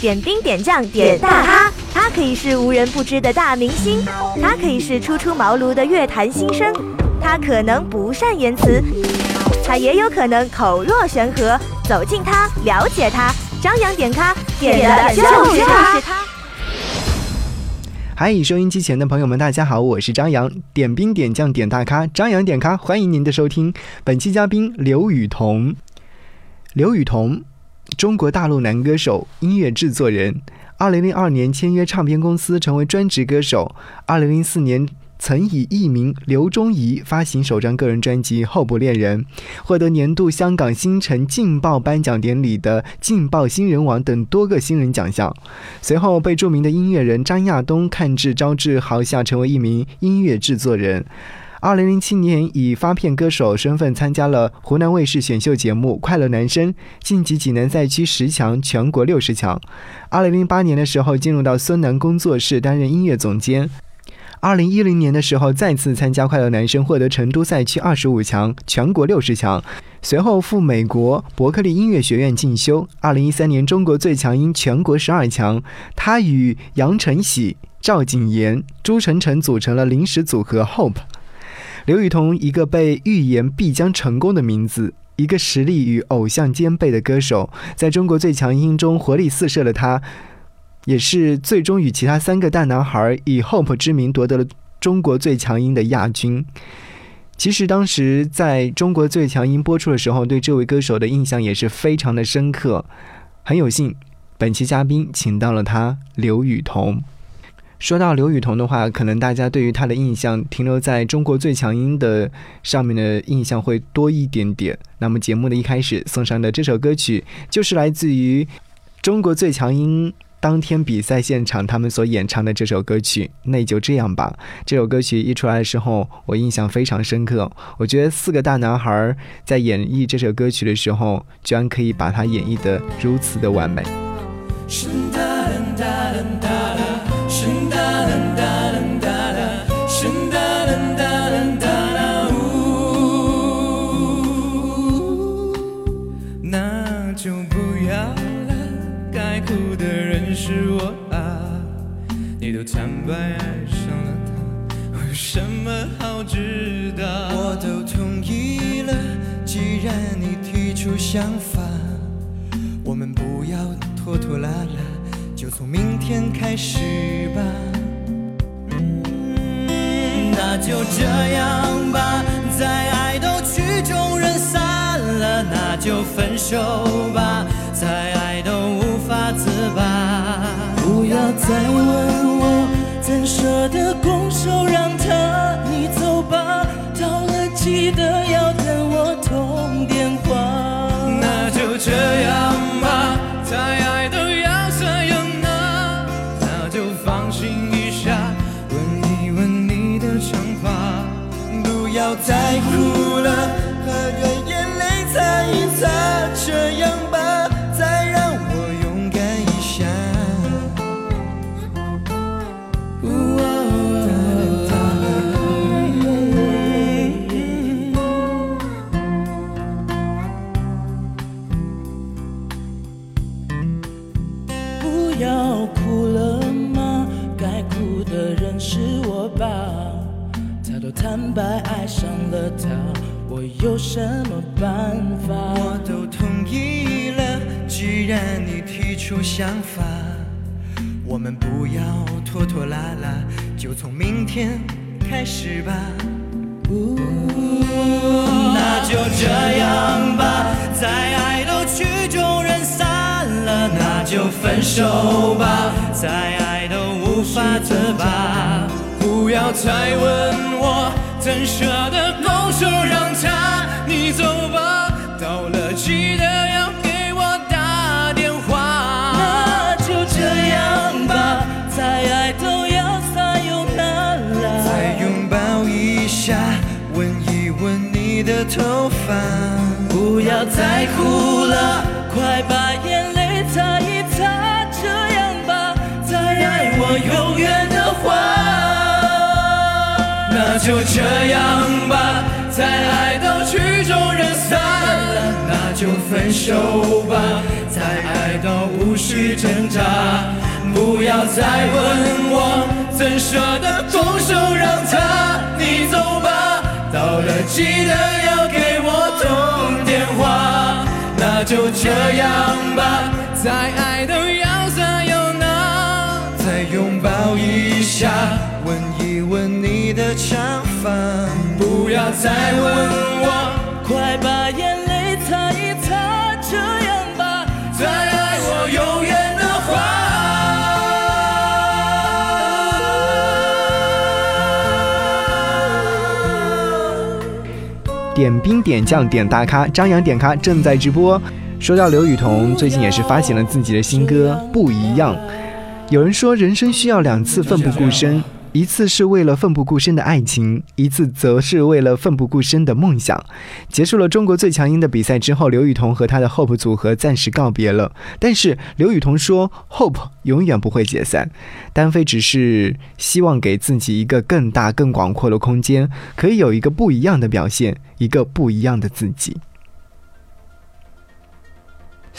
点兵点将点大咖，他可以是无人不知的大明星，他可以是初出茅庐的乐坛新生，他可能不善言辞，他也有可能口若悬河。走近他，了解他，张扬点咖，点的就是他。嗨，收音机前的朋友们，大家好，我是张扬，点兵点将点大咖，张扬点咖，欢迎您的收听。本期嘉宾刘雨桐，刘雨桐，中国大陆男歌手、音乐制作人。二零零二年签约唱片公司，成为专职歌手。二零零四年。曾以艺名刘忠仪发行首张个人专辑《候补恋人》，获得年度香港新城劲爆颁奖典礼的劲爆新人王等多个新人奖项。随后被著名的音乐人张亚东看至招致豪下，成为一名音乐制作人。二零零七年以发片歌手身份参加了湖南卫视选秀节目《快乐男声》，晋级济南赛区十强，全国六十强。二零零八年的时候，进入到孙楠工作室担任音乐总监。二零一零年的时候，再次参加快乐男声，获得成都赛区二十五强，全国六十强。随后赴美国伯克利音乐学院进修。二零一三年，中国最强音全国十二强，他与杨晨喜、赵景妍、朱晨晨组成了临时组合 Hope。刘雨桐，一个被预言必将成功的名字，一个实力与偶像兼备的歌手，在中国最强音中活力四射的他。也是最终与其他三个大男孩以 Hope 之名夺得了中国最强音的亚军。其实当时在中国最强音播出的时候，对这位歌手的印象也是非常的深刻。很有幸，本期嘉宾请到了他刘雨桐。说到刘雨桐的话，可能大家对于她的印象停留在中国最强音的上面的印象会多一点点。那么节目的一开始送上的这首歌曲，就是来自于中国最强音。当天比赛现场，他们所演唱的这首歌曲《那就这样吧》。这首歌曲一出来的时候，我印象非常深刻。我觉得四个大男孩在演绎这首歌曲的时候，居然可以把它演绎得如此的完美。坦想法，我们不要拖拖拉拉，就从明天开始吧。那就这样吧，再爱都曲终人散了，那就分手坦白爱上了他，我有什么办法？我都同意了，既然你提出想法，我们不要拖拖拉拉，就从明天开始吧。那就这样吧，再爱都曲终人散了，那就分手吧，再爱都无法自拔。不要再问，怎舍得拱手让他？你走吧，到了记得要给我打电话。那就这样吧，再爱都要撒有那拉。再拥抱一下，吻一吻你的头发。不要再哭了，快就这样吧，再爱到曲终人散了，那就分手吧。再爱都无需挣扎，不要再问我，怎舍得拱手让他你走吧。到了记得要给我通电话，那就这样吧。再爱都要，拥抱一下，吻一吻你的长发，不要再问我，快把眼泪擦一擦，这样吧。再爱我永远的话。点兵点将点大咖，张扬点咖正在直播。说到刘雨桐，最近也是发行了自己的新歌《不一样》。有人说，人生需要两次奋不顾身。一次是为了奋不顾身的爱情，一次则是为了奋不顾身的梦想。结束了中国最强音的比赛之后，刘雨桐和他的 Hope 组合暂时告别了。但是刘雨桐说，Hope 永远不会解散，单飞只是希望给自己一个更大、更广阔的空间，可以有一个不一样的表现，一个不一样的自己。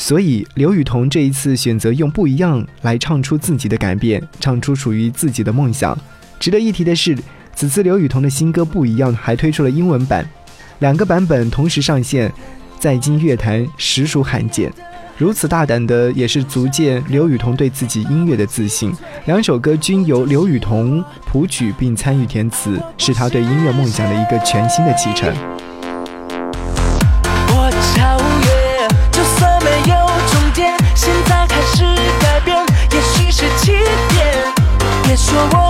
所以，刘雨桐这一次选择用不一样来唱出自己的改变，唱出属于自己的梦想。值得一提的是，此次刘雨桐的新歌《不一样》还推出了英文版，两个版本同时上线，在今乐坛实属罕见。如此大胆的，也是足见刘雨桐对自己音乐的自信。两首歌均由刘雨桐谱曲并参与填词，是他对音乐梦想的一个全新的启程。说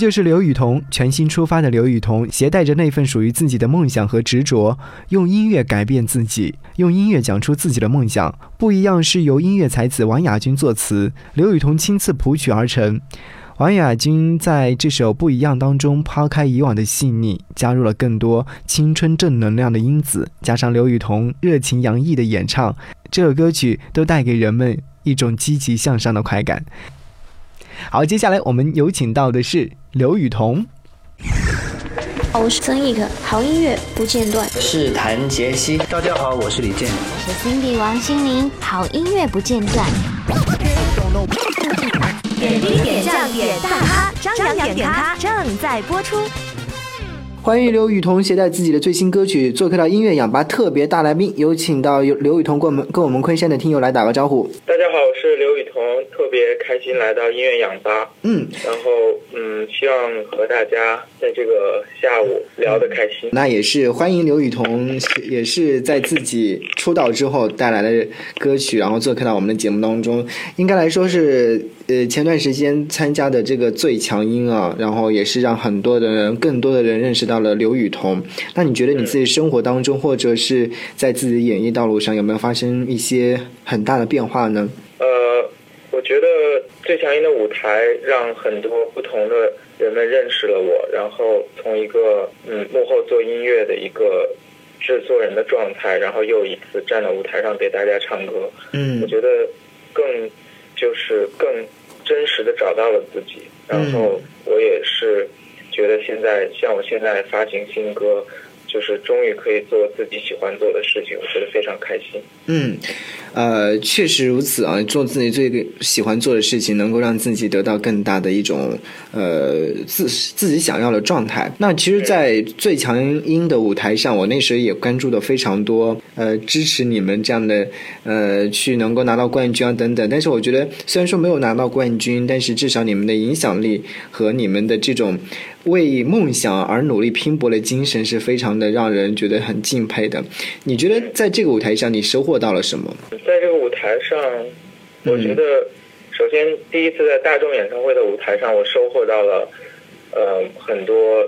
就是刘雨桐全新出发的刘雨桐，携带着那份属于自己的梦想和执着，用音乐改变自己，用音乐讲出自己的梦想。不一样是由音乐才子王雅君作词，刘雨桐亲自谱曲而成。王雅君在这首《不一样》当中抛开以往的细腻，加入了更多青春正能量的因子，加上刘雨桐热情洋溢的演唱，这首歌曲都带给人们一种积极向上的快感。好，接下来我们有请到的是刘雨桐。我是曾轶可，好音乐不间断。是谭杰希，大家好，我是李健。我是 Cindy 王心凌，好音乐不间断。点滴点将点大咖，张扬点咖正在播出。欢迎刘雨桐携带自己的最新歌曲做客到音乐氧吧特别大来宾，有请到刘刘雨桐跟我们跟我们昆山的听友来打个招呼。大家好，我是刘雨桐，特别开心来到音乐氧吧。嗯，然后嗯，希望和大家在这个下午聊得开心。那也是欢迎刘雨桐，也是在自己出道之后带来的歌曲，然后做客到我们的节目当中。应该来说是呃前段时间参加的这个最强音啊，然后也是让很多的人，更多的人认识到了刘雨桐。那你觉得你自己生活当中，或者是在自己的演艺道路上，有没有发生一些很大的变化呢？呃，我觉得最强音的舞台让很多不同的人们认识了我，然后从一个嗯幕后做音乐的一个制作人的状态，然后又一次站到舞台上给大家唱歌。嗯我觉得更就是更真实的找到了自己，然后我也是觉得现在像我现在发行新歌，就是终于可以做自己喜欢做的事情，我觉得非常开心。嗯，呃，确实如此啊，做自己最喜欢做的事情，能够让自己得到更大的一种呃自自己想要的状态。那其实，在最强音的舞台上，我那时候也关注的非常多，呃，支持你们这样的呃去能够拿到冠军啊等等。但是我觉得，虽然说没有拿到冠军，但是至少你们的影响力和你们的这种为梦想而努力拼搏的精神是非常的让人觉得很敬佩的。你觉得在这个舞台上，你收获到了什么？在这个舞台上，我觉得首先第一次在大众演唱会的舞台上，我收获到了呃很多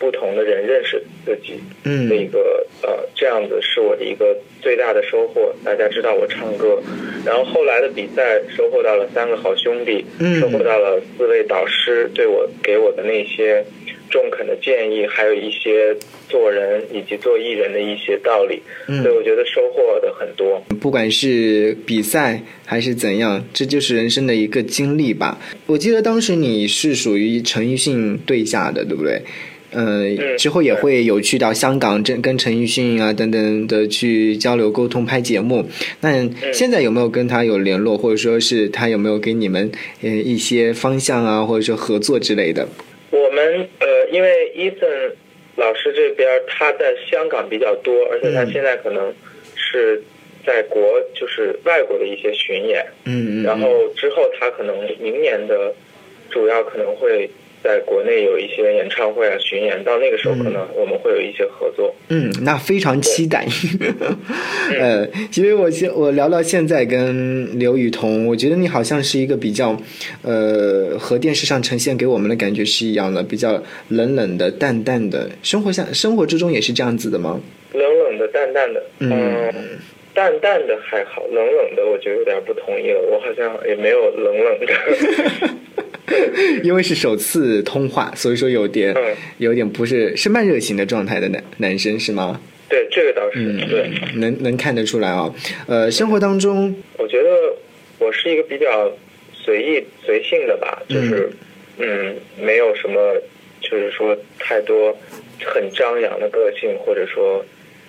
不同的人认识自己嗯的一个呃这样子是我的一个最大的收获。大家知道我唱歌，然后后来的比赛收获到了三个好兄弟，嗯收获到了四位导师对我给我的那些中肯的建议，还有一些做人以及做艺人的一些道理，嗯所以我觉得收获的很多。不管是比赛还是怎样，这就是人生的一个经历吧。我记得当时你是属于陈奕迅对下的，对不对？呃，嗯之后也会有去到香港，跟跟陈奕迅啊等等的去交流沟通、拍节目。那现在有没有跟他有联络，或者说是他有没有给你们呃一些方向啊，或者说合作之类的？我们呃，因为伊森老师这边他在香港比较多，而且他嗯现在可能是在国就是外国的一些巡演，嗯嗯，然后之后他可能明年的主要可能会在国内有一些演唱会啊巡演，到那个时候可能我们会有一些合作。嗯，那非常期待。呃，其实我现我聊到现在跟刘雨桐，我觉得你好像是一个比较，呃，和电视上呈现给我们的感觉是一样的，比较冷冷的、淡淡的。生活下生活之中也是这样子的吗？冷冷的、淡淡的，嗯淡淡的还好，冷冷的我就有点不同意了。我好像也没有冷冷的。因为是首次通话，所以说有点嗯有点不是是慢热型的状态的男男生是吗？对，这个倒是、嗯，对。能能看得出来啊。呃，生活当中，我觉得我是一个比较随意随性的吧，就是嗯没有什么，就是说太多很张扬的个性，或者说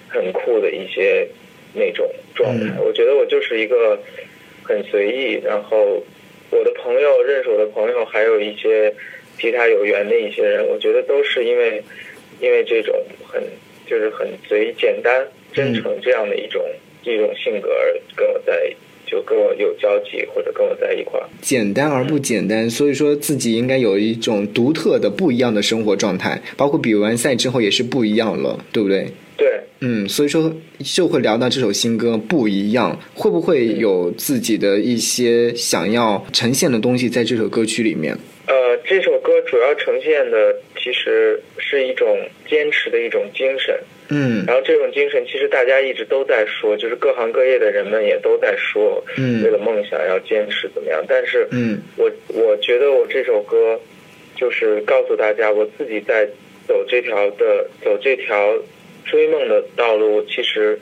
很酷的一些那种状态。我觉得我就是一个很随意，然后我的朋友认识我的朋友，还有一些其他有缘的一些人，我觉得都是因为因为这种很就是很随、简单、真诚这样的一种、一种性格而跟我在就跟我有交集，或者跟我在一块儿。简单而不简单，所以说自己应该有一种独特的、不一样的生活状态，包括比完赛之后也是不一样了，对不对？对，嗯，所以说就会聊到这首新歌不一样，会不会有自己的一些想要呈现的东西在这首歌曲里面？呃，这首歌主要呈现的其实是一种坚持的一种精神，嗯。然后这种精神其实大家一直都在说，就是各行各业的人们也都在说，嗯。为了梦想要坚持怎么样。但是嗯。我我觉得我这首歌就是告诉大家，我自己在走这条的走这条追梦的道路，其实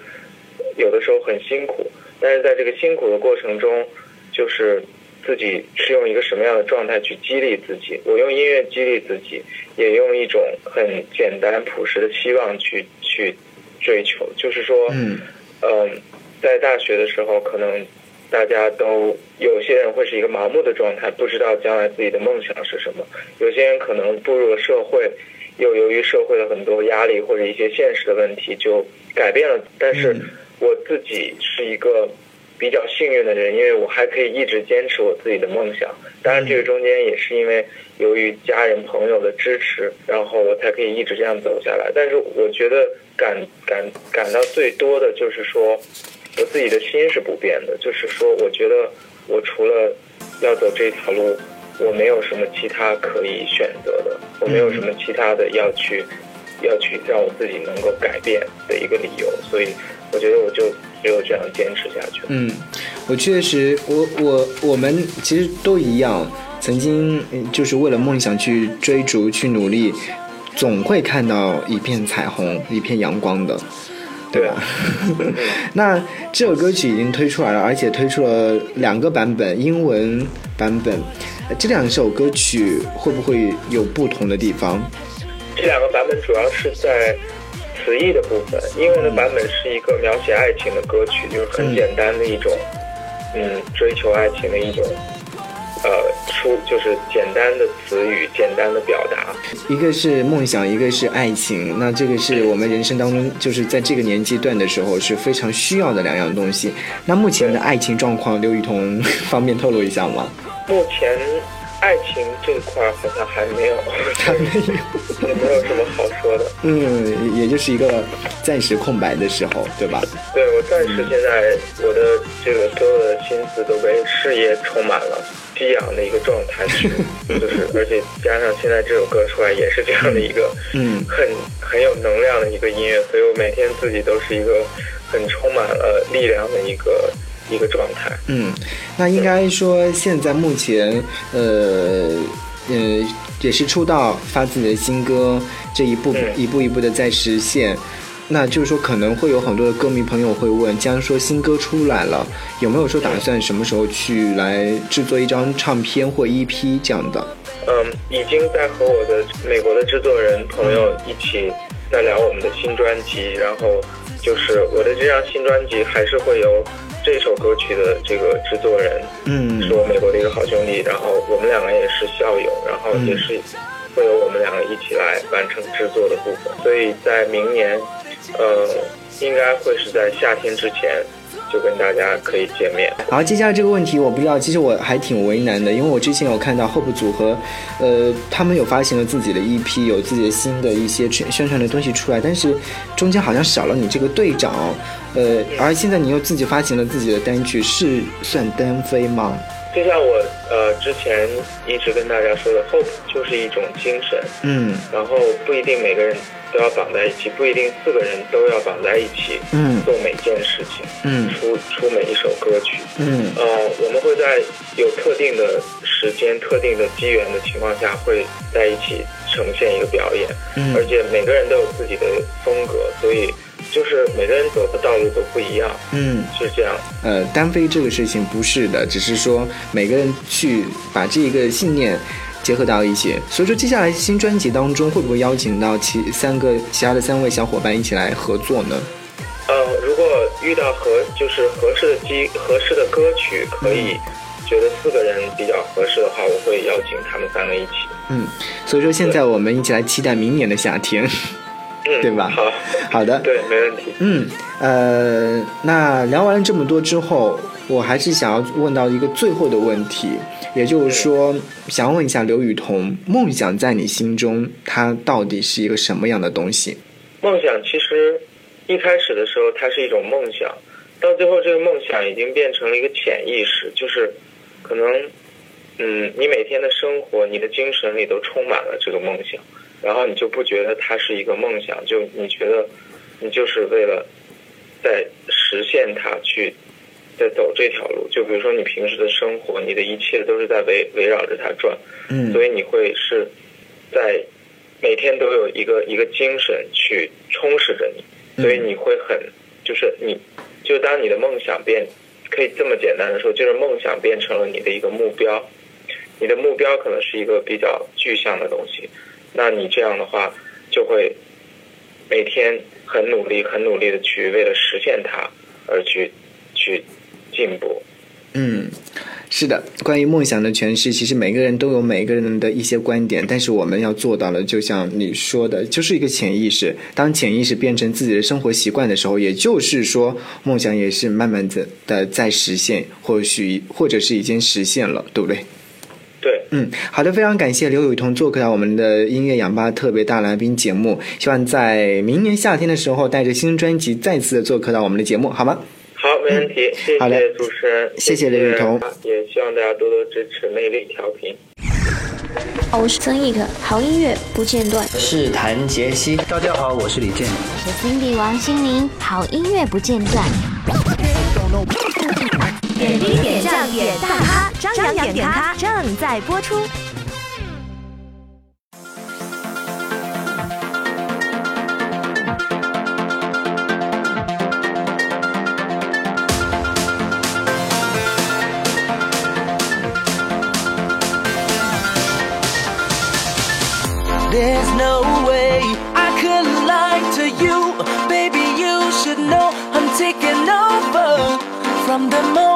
有的时候很辛苦，但是在这个辛苦的过程中，就是自己是用一个什么样的状态去激励自己。我用音乐激励自己，也用一种很简单朴实的希望去去追求，就是说，嗯。嗯，在大学的时候，可能大家都有些人会是一个盲目的状态，不知道将来自己的梦想是什么；有些人可能步入了社会，又由于社会的很多压力或者一些现实的问题，就改变了。但是嗯。我自己是一个比较幸运的人，因为我还可以一直坚持我自己的梦想。当然，这个中间也是因为由于家人朋友的支持，然后我才可以一直这样走下来。但是我觉得感 感感到最多的就是说，我自己的心是不变的，就是说，我觉得我除了要走这条路，我没有什么其他可以选择的，我没有什么其他的要去要去让我自己能够改变的一个理由，所以我觉得我就只有这样坚持下去。嗯，我确实，我我我们其实都一样，曾经嗯就是为了梦想去追逐、去努力，总会看到一片彩虹、一片阳光的。对吧？那这首歌曲已经推出来了，而且推出了两个版本，英文版本。呃这两首歌曲会不会有不同的地方？这两个版本主要是在词义的部分，英文的版本是一个描写爱情的歌曲，就是很简单的一种，嗯，追求爱情的一种，呃，出就是简单的词语，简单的表达。一个是梦想，一个是爱情。那这个是我们人生当中，就是在这个年纪段的时候是非常需要的两样东西。那目前的爱情状况，刘雨桐 方便透露一下吗？目前爱情这块儿好像还没有，还没有。也没有什么好说的。嗯，也就是一个暂时空白的时候，对吧？对我暂时现在我的这个所有的心思都被事业充满了激昂的一个状态去，就是而且加上现在这首歌出来也是这样的一个嗯很很有能量的一个音乐，所以我每天自己都是一个很充满了力量的一个一个状态。嗯，那应该说现在目前，呃，呃，也是出道发自己的新歌，这一步、嗯一步一步的在实现。那就是说，可能会有很多的歌迷朋友会问，既然说新歌出来了，有没有说打算什么时候去来制作一张唱片或 EP 这样的？嗯，已经在和我的美国的制作人朋友一起在聊我们的新专辑，然后就是我的这张新专辑还是会有这首歌曲的这个制作人，嗯。是我美国的一个好兄弟，然后我们两个也是校友，然后也是会有我们两个一起来完成制作的部分，所以在明年，呃，应该会是在夏天之前就跟大家可以见面。好，接下来这个问题我不知道，其实我还挺为难的，因为我之前有看到 Hope 组合，呃，他们有发行了自己的 EP，有自己的新的一些宣宣传的东西出来，但是中间好像少了你这个队长，呃，而现在你又自己发行了自己的单曲，是算单飞吗？就像我呃之前一直跟大家说的，hope 就是一种精神，嗯然后不一定每个人都要绑在一起，不一定四个人都要绑在一起嗯做每件事情，嗯出出每一首歌曲。嗯呃，我们会在有特定的时间、特定的机缘的情况下，会在一起呈现一个表演，嗯而且每个人都有自己的风格，所以就是每个人走的道路都不一样，嗯。是这样。呃，单飞这个事情不是的，只是说每个人去把这一个信念结合到一起。所以说，接下来新专辑当中会不会邀请到其三个其他的三位小伙伴一起来合作呢？呃，如果遇到合就是合适的机合适的歌曲，可以觉得四个人比较合适的话，我会邀请他们三个一起。嗯，所以说现在我们一起来期待明年的夏天。嗯，对吧好，好的，对，没问题。嗯，呃，那聊完了这么多之后，我还是想要问到一个最后的问题，也就是说，想要问一下刘雨桐，梦想在你心中，它到底是一个什么样的东西？梦想其实一开始的时候，它是一种梦想，到最后这个梦想已经变成了一个潜意识，就是可能，嗯，你每天的生活，你的精神里都充满了这个梦想，然后你就不觉得它是一个梦想，就你觉得你就是为了在实现它去在走这条路。就比如说你平时的生活，你的一切都是在围围绕着它转，嗯。所以你会是在每天都有一个一个精神去充实着你，所以你会很就是你就当你的梦想变可以这么简单的说，就是梦想变成了你的一个目标，你的目标可能是一个比较具象的东西，那你这样的话就会每天很努力、很努力的去为了实现它而去去进步。嗯，是的，关于梦想的诠释，其实每个人都有每个人的一些观点，但是我们要做到的，就像你说的，就是一个潜意识。当潜意识变成自己的生活习惯的时候，也就是说，梦想也是慢慢的的在实现，或许或者是已经实现了，对不对？对，嗯，好的，非常感谢刘雨桐做客到我们的音乐氧吧特别大来宾节目，希望在明年夏天的时候带着新专辑再次的做客到我们的节目，好吗？好，没问题，谢好嘞谢主持人，谢谢刘雨桐，也希望大家多多支持魅力调频。我是曾轶可，好音乐不间断。是谭杰希。大家好，我是李健。我是 Cindy 王心凌，好音乐不间断。点兵点将点大咖，张扬点咖正在播出。From the moment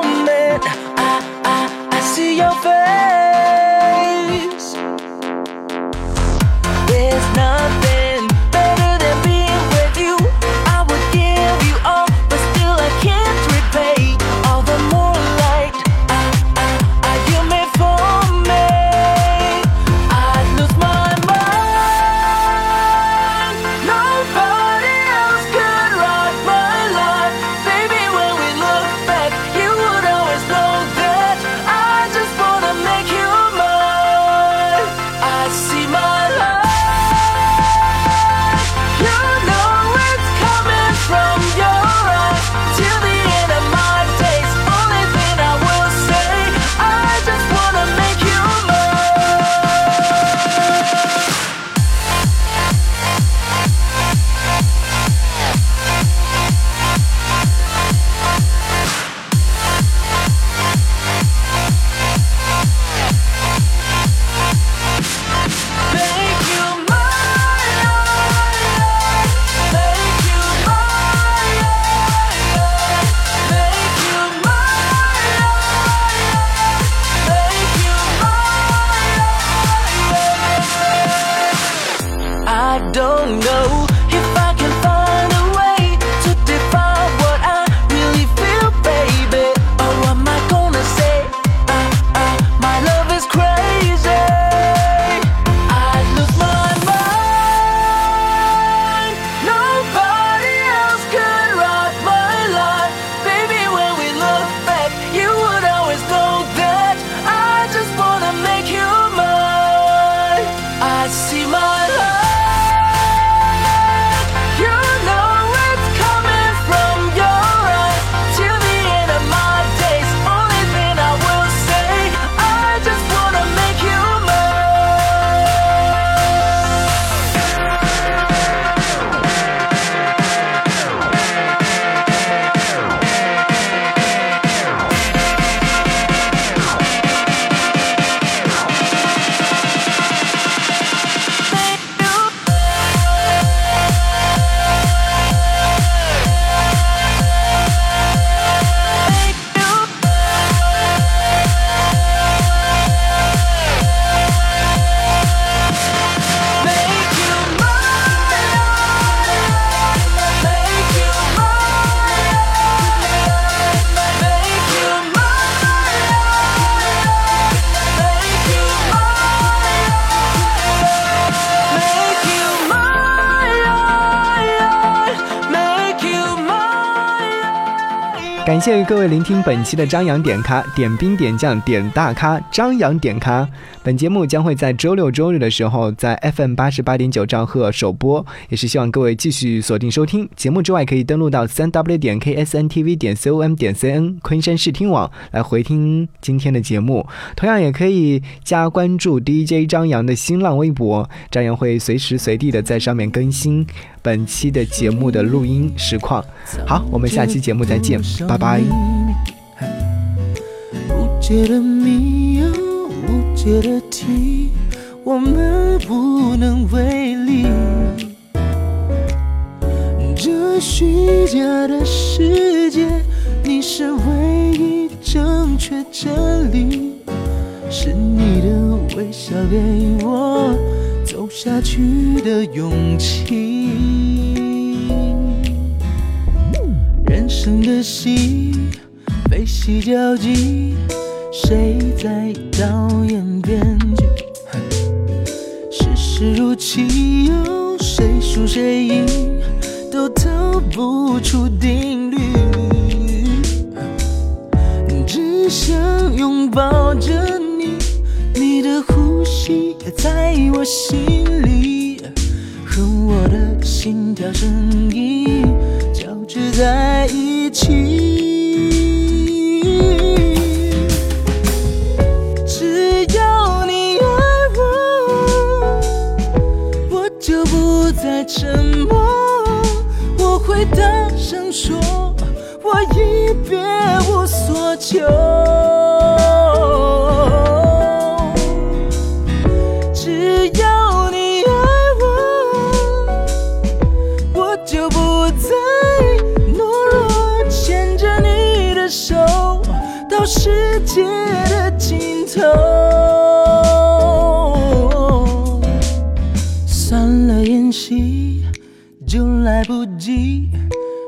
谢谢各位聆听本期的张扬点咖，点兵点将点大咖，张扬点咖。本节目将会在周六周日的时候在 FM 八十八点九兆赫首播，也是希望各位继续锁定收听。节目之外，可以登录到三 W 点 KSNTV 点 COM 点 CN 昆山视听网来回听今天的节目。同样，也可以加关注 DJ 张扬的新浪微博，张扬会随时随地的在上面更新本期的节目的录音实况。好，我们下期节目再见，拜拜。无解的谜，无解的题，我们无能为力。这虚假的世界，你是唯一正确真理，是你的微笑给我走下去的勇气。人生的戏，悲喜交集，谁在导演编剧？世事如棋，有谁输谁赢，都逃不出定律。只想拥抱着，在我心里，和我的心跳声音交织在一起。只要你爱我，我就不再沉默，我会大声说，我已别无所求。再懦弱，牵着你的手到世界的尽头。散了宴席，就来不及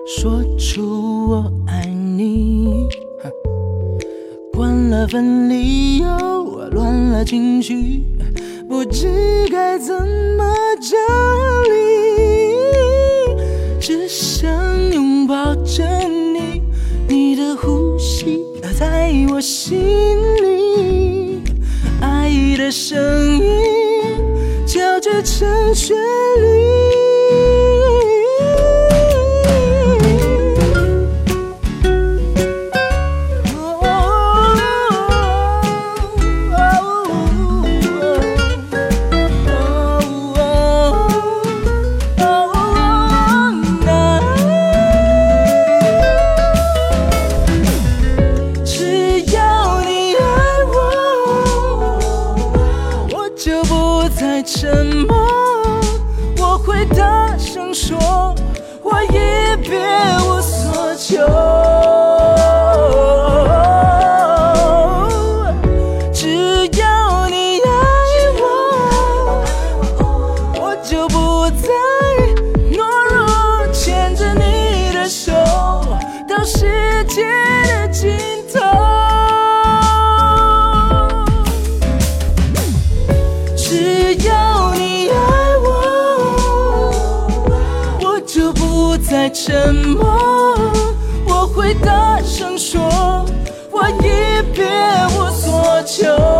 说出我爱你。关了分离，又乱了情绪，不知该怎么整理。想拥抱着你，你的呼吸在我心里，爱的声音交织成旋律。我已别无所求。